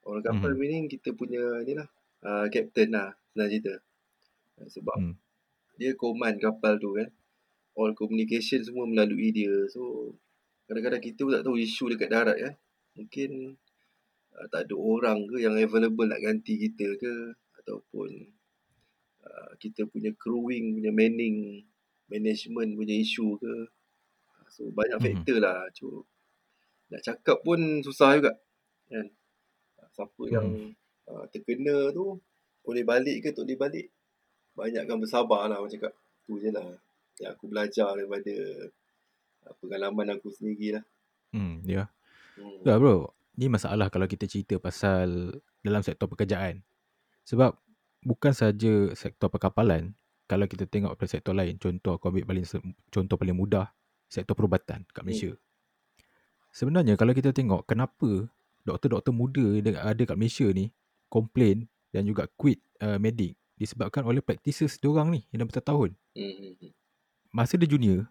Orang kapal Mhm. meaning kita punya ni lah uh, captain lah senang cerita. Uh, sebab Hmm. dia command kapal tu kan. All communication semua melalui dia. So kadang-kadang kita pun tak tahu isu dekat darat kan. Mungkin uh, tak ada orang ke yang available nak ganti kita ke ataupun uh, kita punya crewing punya manning management punya isu ke. So banyak Mhm. faktor lah. Cuma nak cakap pun susah juga. Kan? Siapa Mhm. yang uh, terkena tu boleh balik ke tak boleh balik. Banyakkan bersabar lah orang cakap. Tu je lah. Yang aku belajar daripada uh, pengalaman aku sendiri lah. Hmm, ya. Hmm. Tak bro, ni masalah kalau kita cerita pasal dalam sektor pekerjaan. Sebab bukan saja sektor perkapalan, kalau kita tengok pada sektor lain, contoh aku ambil paling contoh paling mudah, sektor perubatan kat Malaysia. Sebenarnya kalau kita tengok kenapa doktor-doktor muda yang ada kat Malaysia ni komplain dan juga quit uh, medik disebabkan oleh practices diorang ni yang dah bertahun. Hmm, hmm, hmm. Masa dia junior,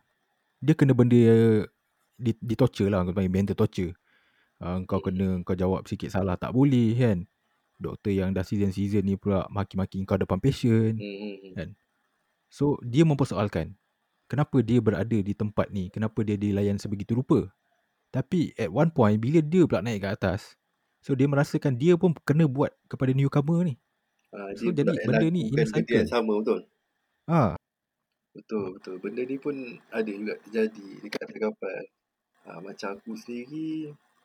dia kena benda di, di torture lah, kau panggil mental torture. Uh, kau kena kau jawab sikit salah tak boleh kan. Doktor yang dah season-season ni pula maki-maki kau depan patient. Hmm, hmm, hmm. Kan? So dia mempersoalkan kenapa dia berada di tempat ni, kenapa dia dilayan sebegitu rupa. Tapi at one point bila dia pula naik ke atas, so dia merasakan dia pun kena buat kepada newcomer ni. Ah, So, jadi benda ni inner yang cycle. sama betul. Ah, Betul, betul. Benda ni pun ada juga terjadi dekat kapal. Ha, macam aku sendiri,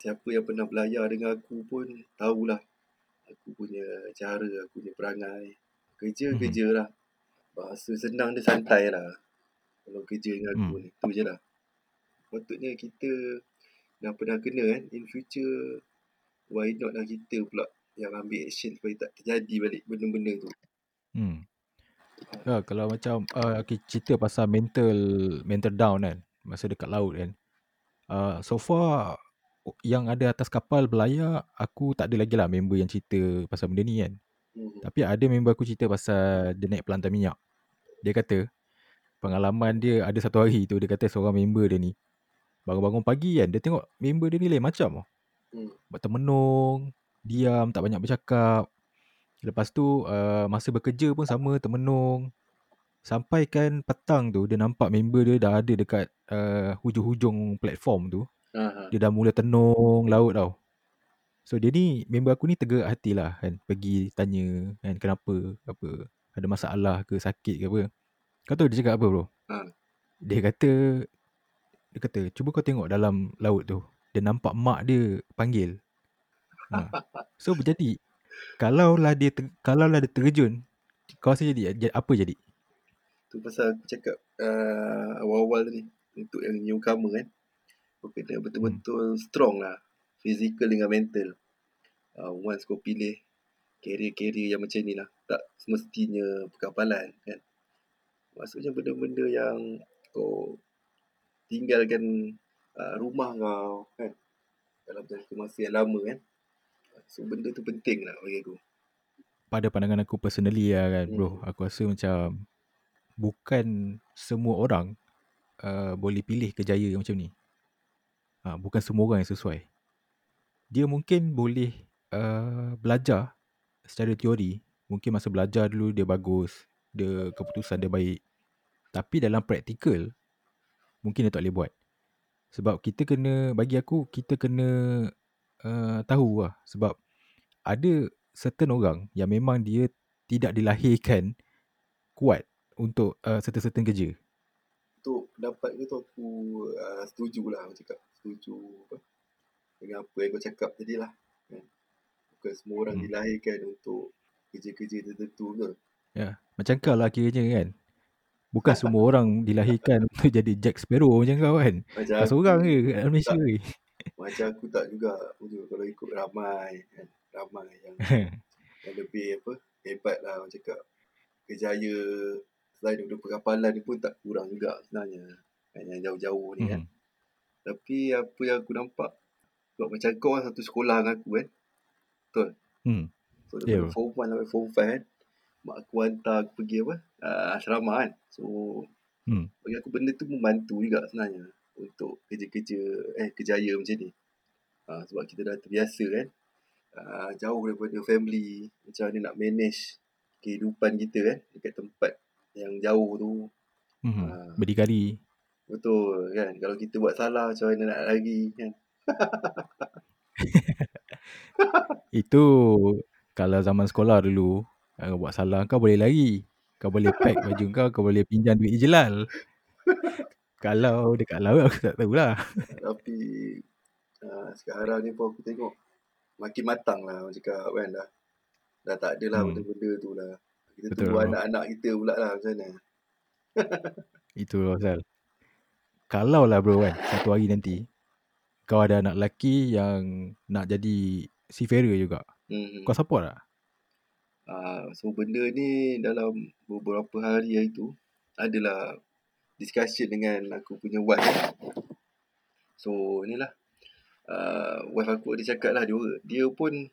siapa yang pernah belayar dengan aku pun tahulah aku punya cara, aku punya perangai. Kerja, Mhm. kerja lah. Bahasa senang dia santai lah. Kalau kerja dengan aku Hmm. ni. Tu je lah. Patutnya kita dah pernah kena kan. In future, why not lah kita pula yang ambil action supaya tak terjadi balik benda-benda tu. hmm. Ya, kalau macam uh, okay, cerita pasal mental mental down kan, masa dekat laut kan. Uh, so far yang ada atas kapal belayar, aku tak ada lagi lah member yang cerita pasal benda ni kan. Hmm. Tapi ada member aku cerita pasal dia naik pelantar minyak. Dia kata pengalaman dia ada satu hari tu dia kata seorang member dia ni bangun-bangun pagi kan dia tengok member dia ni lain macam tau. Hmm. Termenung, diam, tak banyak bercakap. Lepas tu uh, masa bekerja pun sama termenung. Sampai kan petang tu dia nampak member dia dah ada dekat uh, hujung-hujung platform tu. Ha. Dia dah mula tenung laut tau. So dia ni member aku ni tegak hati lah kan. Pergi tanya kan kenapa apa ada masalah ke sakit ke apa. Kau tahu dia cakap apa bro? Ha. Dia kata dia kata cuba kau tengok dalam laut tu. Dia nampak mak dia panggil. Ha. So jadi kalaulah dia ter, kalaulah dia terjun kau rasa jadi apa jadi? Tu pasal aku cakap uh, awal-awal tadi untuk yang newcomer kan. Kau kena betul-betul strong lah. Physical dengan mental. Uh, once kau pilih career-career yang macam ni lah. Tak semestinya perkapalan kan. Maksudnya benda-benda yang kau tinggalkan uh, rumah kau kan. Dalam jangka masa yang lama kan. So benda tu penting lah bagi aku. Pada pandangan aku personally lah kan bro. Hmm. Aku rasa macam bukan semua orang uh, boleh pilih kejaya macam ni. Ha, bukan semua orang yang sesuai. Dia mungkin boleh uh, belajar secara teori. Mungkin masa belajar dulu dia bagus. Dia keputusan dia baik. Tapi dalam praktikal, mungkin dia tak boleh buat. Sebab kita kena, bagi aku, kita kena uh, tahu lah. Sebab ada certain orang yang memang dia tidak dilahirkan kuat untuk uh, certain-certain kerja. Untuk pendapat kau tu aku uh, setuju lah aku cakap. Setuju apa, dengan apa yang kau cakap tadi lah. Kan? Bukan semua orang Hmm. dilahirkan untuk kerja-kerja tertentu ke. Ya, macam kau lah kiranya kan. Bukan semua orang dilahirkan untuk jadi Jack Sparrow macam kau kan. Macam Kau seorang je kat Malaysia ni. macam aku tak juga. Kalau ikut ramai kan. Ramai yang yang lebih apa hebat lah orang cakap kejaya selain daripada perkapalan ni pun tak kurang juga sebenarnya kan yang jauh-jauh ni kan Mhm. tapi apa yang aku nampak sebab macam kau kan satu sekolah dengan aku kan betul Hmm. so Ya, daripada bro. form 1 sampai form 5 kan mak aku hantar aku pergi apa uh, asrama kan so Hmm. bagi aku benda tu membantu juga sebenarnya untuk kerja-kerja eh kejaya macam ni uh, sebab kita dah terbiasa kan uh, jauh daripada family macam mana nak manage kehidupan kita kan dekat tempat yang jauh tu Mhm. Ah. Berdikari. betul kan kalau kita buat salah macam mana nak lari kan Itu kalau zaman sekolah dulu, kau buat salah kau boleh lari. Kau boleh pack baju kau, kau boleh pinjam duit Ijlal. Kalau dekat laut aku tak tahulah. tapi uh, sekarang ni pun aku tengok makin matang lah orang cakap kan dah dah tak ada lah Hmm. benda-benda tu lah kita Betul, tunggu anak-anak kita pula lah macam mana Itu pasal. Kalau lah bro kan, satu hari nanti kau ada anak lelaki yang nak jadi seafarer juga. hmm. Kau support tak? Uh, so benda ni dalam beberapa hari hari tu adalah discussion dengan aku punya wife. So inilah uh, wife aku dia cakap lah dia, dia pun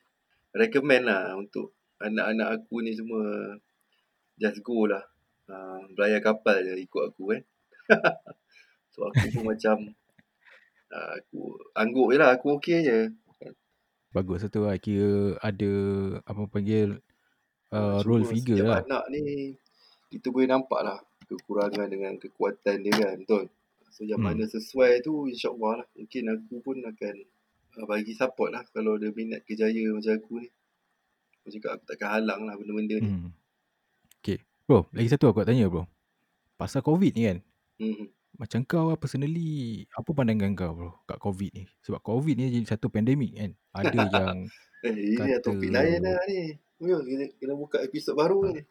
recommend lah untuk anak-anak aku ni semua just go lah. Uh, berlayar kapal je ikut aku kan. so aku pun macam uh, aku angguk je lah aku okey je. Bagus lah tu lah. Kira ada apa panggil Ah, uh, role figure lah. anak ni kita boleh nampak lah kekurangan dengan kekuatan dia kan betul so yang Hmm. mana sesuai tu insyaAllah lah mungkin aku pun akan uh, bagi support lah kalau dia minat kejaya macam aku ni aku cakap aku takkan halang lah benda-benda ni Hmm. Okay. Bro, lagi satu aku nak tanya bro. Pasal COVID ni kan. hmm. Macam kau lah personally, apa pandangan kau bro kat COVID ni? Sebab COVID ni jadi satu pandemik kan. Ada yang eh Kata... topik lain lah ni Ya, kena, kena buka episod baru ni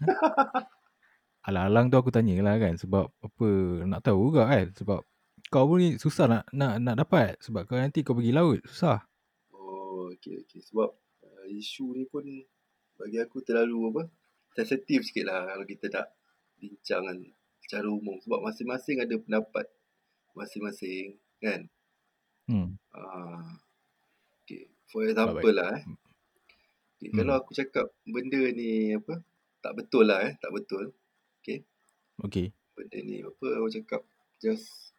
alang-alang tu aku tanya lah kan. Sebab apa, nak tahu juga kan. Sebab kau pun ni susah nak nak nak dapat. Sebab kau nanti kau pergi laut, susah. Oh, okey okey. Sebab uh, isu ni pun bagi aku terlalu apa? Sensitif sikit lah kalau kita nak bincang kan secara umum. Sebab masing-masing ada pendapat masing-masing kan. Hmm. Uh, okay. For example Baik. lah eh. Okay, Hmm. Kalau aku cakap benda ni apa? Tak betul lah eh. Tak betul. Okay. Benda ni apa orang cakap just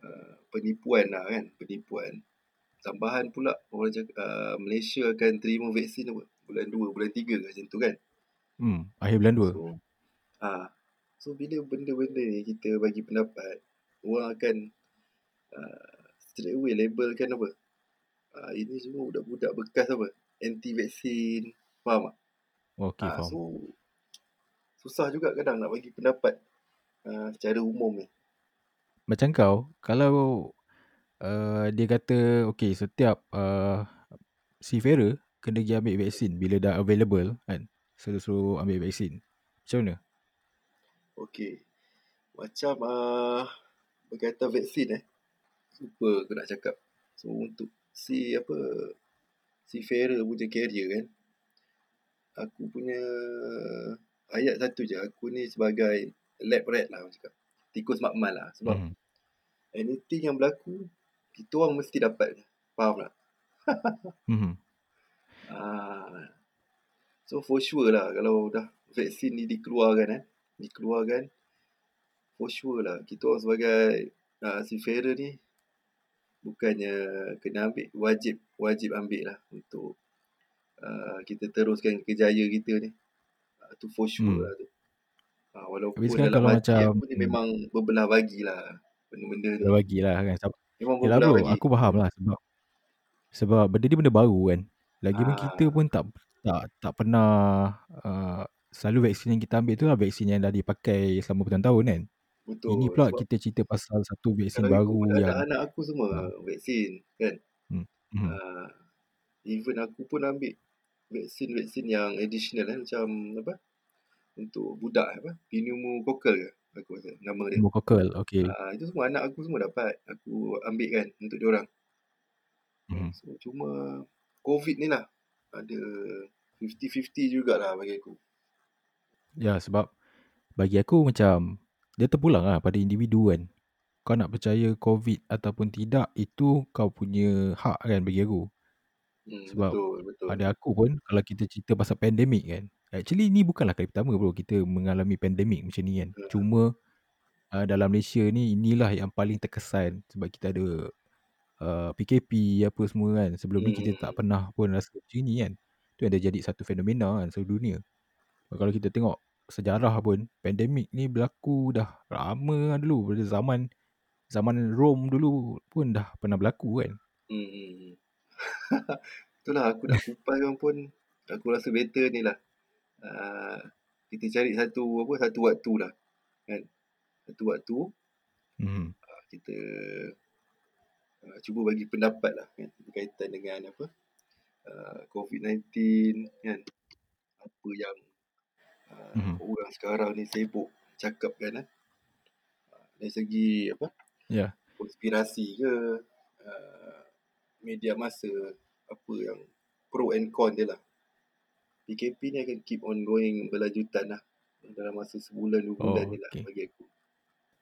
uh, penipuan lah kan. Penipuan. Tambahan pula orang cakap uh, Malaysia akan terima vaksin apa? Bulan 2, bulan 3 ke macam tu kan. Hmm. Akhir bulan 2. So, ah, so bila benda-benda ni kita bagi pendapat, orang akan uh, straight away labelkan apa? Uh, ini semua budak-budak bekas apa? Anti vaksin. Faham tak? Okay, Ah, faham. so susah juga kadang nak bagi pendapat uh, secara umum ni. Macam kau, kalau uh, dia kata, okay, setiap uh, seafarer kena pergi ambil vaksin bila dah available kan. Suruh-suruh ambil vaksin. Macam mana? Okey. Macam uh, berkaitan vaksin eh. Lupa aku nak cakap. So untuk si apa seafarer punya carrier kan. Aku punya ayat satu je. Aku ni sebagai lab rat lah aku cakap. Tikus makmal lah. Sebab Hmm. anything yang berlaku, kita orang mesti dapat. Faham tak? Hmm. Ah. So for sure lah kalau dah vaksin ni dikeluarkan eh. Dikeluarkan for sure lah kita orang sebagai uh, seafarer ni bukannya kena ambil wajib wajib ambil lah untuk uh, kita teruskan kejaya kita ni. Uh, tu for sure Hmm. lah tu. Uh, walaupun Habis dalam kalau hati macam- aku ni memang berbelah bagi lah benda-benda. Dah bagilah kan. Memang berbelah bro, bagi. aku faham lah sebab sebab benda ni benda baru kan. Lagipun Ah. kita pun tak tak tak pernah uh, selalu vaksin yang kita ambil tu lah vaksin yang dah dipakai selama bertahun-tahun kan. Betul. Ini pula kita cerita pasal satu vaksin baru yang anak aku semua Ah. vaksin kan. hmm. Uh, even aku pun ambil vaksin-vaksin yang additional eh, macam apa untuk budak apa pneumococcal ke aku rasa nama dia. pneumococcal. Okay. Uh, itu semua anak aku semua dapat. Aku ambil kan untuk diorang. Hmm. So cuma COVID ni lah ada 50-50 jugalah bagi aku. Ya sebab bagi aku macam dia terpulang lah pada individu kan. Kau nak percaya COVID ataupun tidak itu kau punya hak kan bagi aku. Hmm, Sebab betul, betul. pada aku pun kalau kita cerita pasal pandemik kan. Actually ni bukanlah kali pertama bro kita mengalami pandemik macam ni kan. Hmm. Cuma uh, dalam Malaysia ni inilah yang paling terkesan sebab kita ada uh, PKP apa semua kan. Sebelum ni kita tak Hmm. pernah pun rasa macam ni kan. Tu yang dah jadi satu fenomena kan seluruh dunia. Kalau kita tengok sejarah pun pandemik ni berlaku dah lama dulu pada zaman zaman Rom dulu pun dah pernah berlaku kan. Hmm. Itulah aku nak kupaskan pun aku rasa better ni lah. Uh, kita cari satu apa satu waktu lah kan. Satu waktu Hmm. uh, kita uh, cuba bagi pendapat lah kan berkaitan dengan apa uh, COVID-19 kan. Apa yang uh, Mhm. orang sekarang ni sibuk cakap kan eh. Uh, dari segi apa Ya. konspirasi ke uh, media masa apa yang pro and con dia lah. PKP ni akan keep on going berlanjutan lah dalam masa sebulan dua bulan Oh, ni lah okay. bagi aku.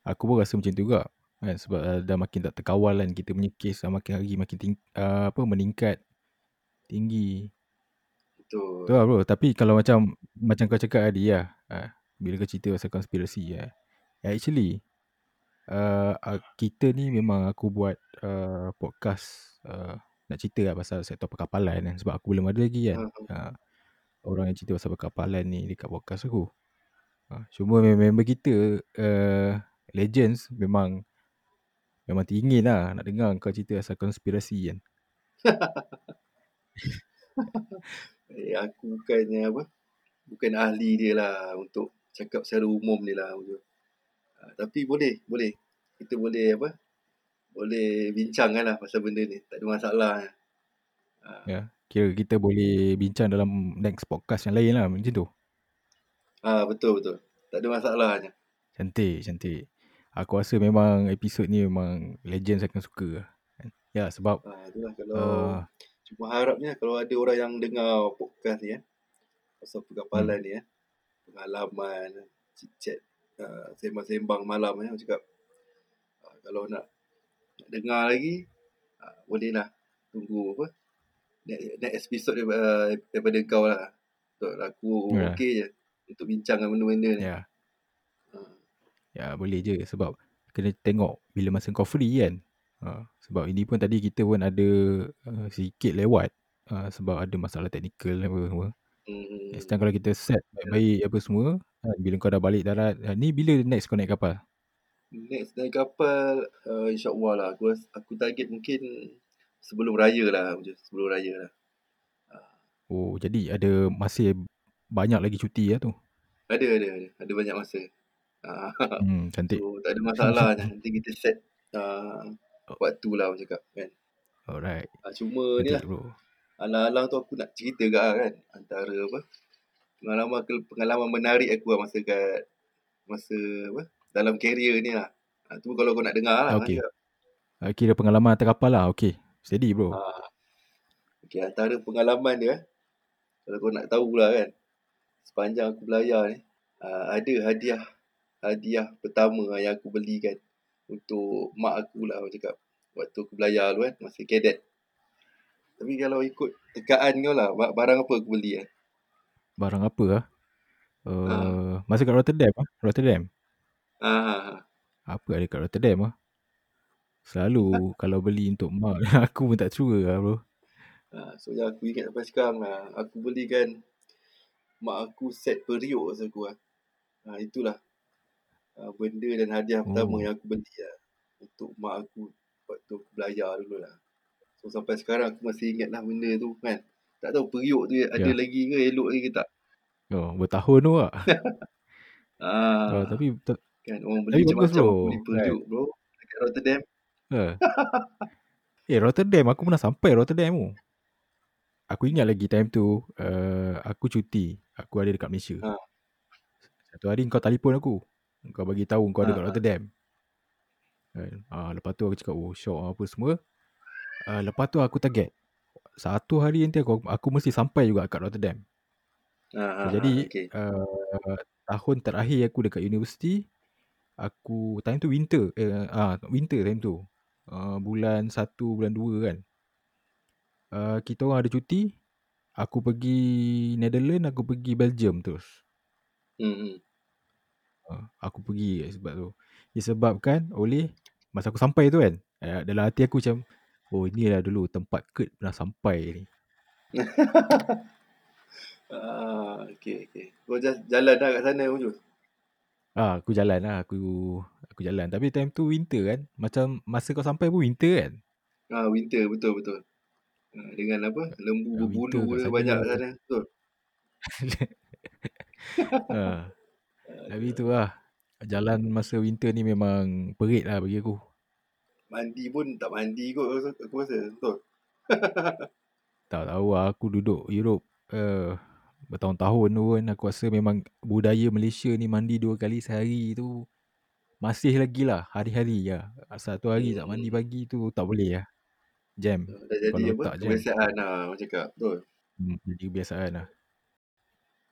Aku pun rasa macam tu juga. Kan sebab uh, dah makin tak terkawal kan kita punya kes dah makin hari makin ting- uh, apa meningkat tinggi. Betul. Tu lah bro. Tapi kalau macam macam kau cakap tadi lah. Uh, bila kau cerita pasal konspirasi ya. Actually uh, uh, kita ni memang aku buat uh, podcast uh, nak cerita lah pasal sektor perkapalan kan. Sebab aku belum ada lagi kan. Uh, orang yang cerita pasal perkapalan ni dekat podcast aku. Uh, cuma member kita uh, Legends memang memang teringin lah nak dengar kau cerita pasal konspirasi kan. Eh, aku bukannya apa bukan ahli dia lah untuk cakap secara umum ni lah. Uh, tapi boleh, boleh. Kita boleh apa boleh bincangkan lah pasal benda ni. Tak ada masalah. Uh, Ya. Kira kita boleh bincang dalam next podcast yang lain lah macam tu. ah betul betul. Tak ada masalahnya. Cantik, cantik. Aku rasa memang episod ni memang Legends akan suka kan. Ya sebab Ah, itulah kalau uh, cuma harapnya kalau ada orang yang dengar podcast ni ya pasal perkapalan Hmm. ni ya pengalaman chat uh, sembang-sembang malam aku cakap uh, kalau nak, nak dengar lagi uh, bolehlah tunggu apa next, next episode daripada, daripada kau lah Betul, aku Ya. okey je untuk bincangkan benda-benda ni ya, uh, ya boleh je sebab kena tengok bila masa kau free kan. Uh, sebab ini pun tadi kita pun ada uh, sedikit lewat uh, sebab ada masalah teknikal apa semua. hmm, Next time kalau kita set baik-baik apa semua, uh, bila kau dah balik darat, uh, ni bila next kau naik kapal? next naik kapal uh, insyaAllah lah aku, aku target mungkin sebelum raya lah macam sebelum raya lah Oh, jadi ada masih banyak lagi cuti lah tu. Ada, ada, ada. Ada banyak masa. Uh, Hmm, cantik. so, tak ada masalah. Nanti kita set uh, waktu lah aku cakap kan. Alright. Uh, cuma ni lah, bro. alang-alang tu aku nak cerita kat lah kan. Antara apa, pengalaman pengalaman menarik aku lah masa kat, masa apa, dalam career ni lah. Uh, tu kalau kau nak dengar lah. Okay. Uh, kira pengalaman atas kapal lah. Okay. Steady bro. Uh, okay, antara pengalaman dia, kalau kau nak tahu lah kan, sepanjang aku belayar ni, uh, ada hadiah hadiah pertama yang aku belikan untuk mak aku lah aku cakap waktu aku belayar dulu kan masa cadet tapi kalau ikut tekaan kau lah ba- barang apa aku beli kan Barang apa lah? Uh, Masa kat Rotterdam lah. Rotterdam. ah, Apa ada kat Rotterdam lah? Selalu kalau beli untuk mak, aku pun tak sure lah bro. ah, so yang aku ingat sampai sekarang lah aku belikan mak aku set periuk masa aku lah ah, itulah ah, benda dan hadiah pertama Oh. yang aku beli lah untuk mak aku waktu aku belayar dulu lah so sampai sekarang aku masih ingat lah benda tu kan tak tahu periuk tu ada Ya. lagi ke elok lagi ke tak Oh, bertahun tu lah. ah, Oh, tapi tak, kan orang beli macam-macam bro. beli periuk bro dekat Rotterdam uh. eh, Rotterdam. Aku pernah sampai Rotterdam tu. Aku ingat lagi time tu, uh, aku cuti. Aku ada dekat Malaysia. Ha. Satu hari kau telefon aku. Kau bagi tahu kau ada Ha, kat ha. Rotterdam. Kan? Ah, lepas tu aku cakap, oh syok apa semua. Ah, lepas tu aku target. Satu hari nanti aku, aku mesti sampai juga kat Rotterdam. Ah So hah hah, jadi, okey. uh, tahun terakhir aku dekat universiti, aku time tu winter, eh ah winter time tu. Uh, bulan 1, bulan 2 kan. Uh, kita orang ada cuti, aku pergi Netherlands, aku pergi Belgium terus. Hmm, hmm. Uh, aku pergi sebab tu. Disebabkan oleh masa aku sampai tu kan, uh, dalam hati aku macam, oh inilah dulu tempat Kurt pernah sampai ni. Ah, okey okey. Kau just jalan dah kat sana Mujur? Ah, aku jalan lah. Aku aku jalan. Tapi time tu winter kan. Macam masa kau sampai pun winter kan? Ah, winter betul betul. Ah, dengan apa? Lembu Ah, berbulu kat banyak kat sana. Betul. ah. Tapi tu lah. Jalan masa winter ni memang perit lah bagi aku. Mandi pun tak mandi kot aku, rasa. Betul. Tak tahu lah. Aku duduk Europe uh, bertahun-tahun tu kan. Aku rasa memang budaya Malaysia ni mandi dua kali sehari tu masih lagi lah hari-hari lah. Satu hari Hmm, tak mandi pagi tu tak boleh lah. Jam. Dah jadi apa? jam. Kebiasaan lah orang cakap. Betul. Hmm, jadi kebiasaan lah.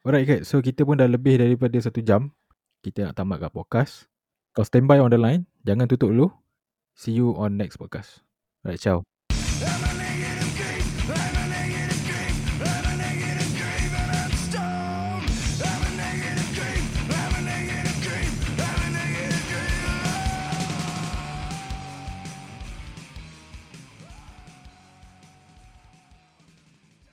Alright Kat, so kita pun dah lebih daripada satu jam. Kita nak tamat kat podcast. Kau standby on the line. Jangan tutup dulu. See you on next podcast. Alright, ciao.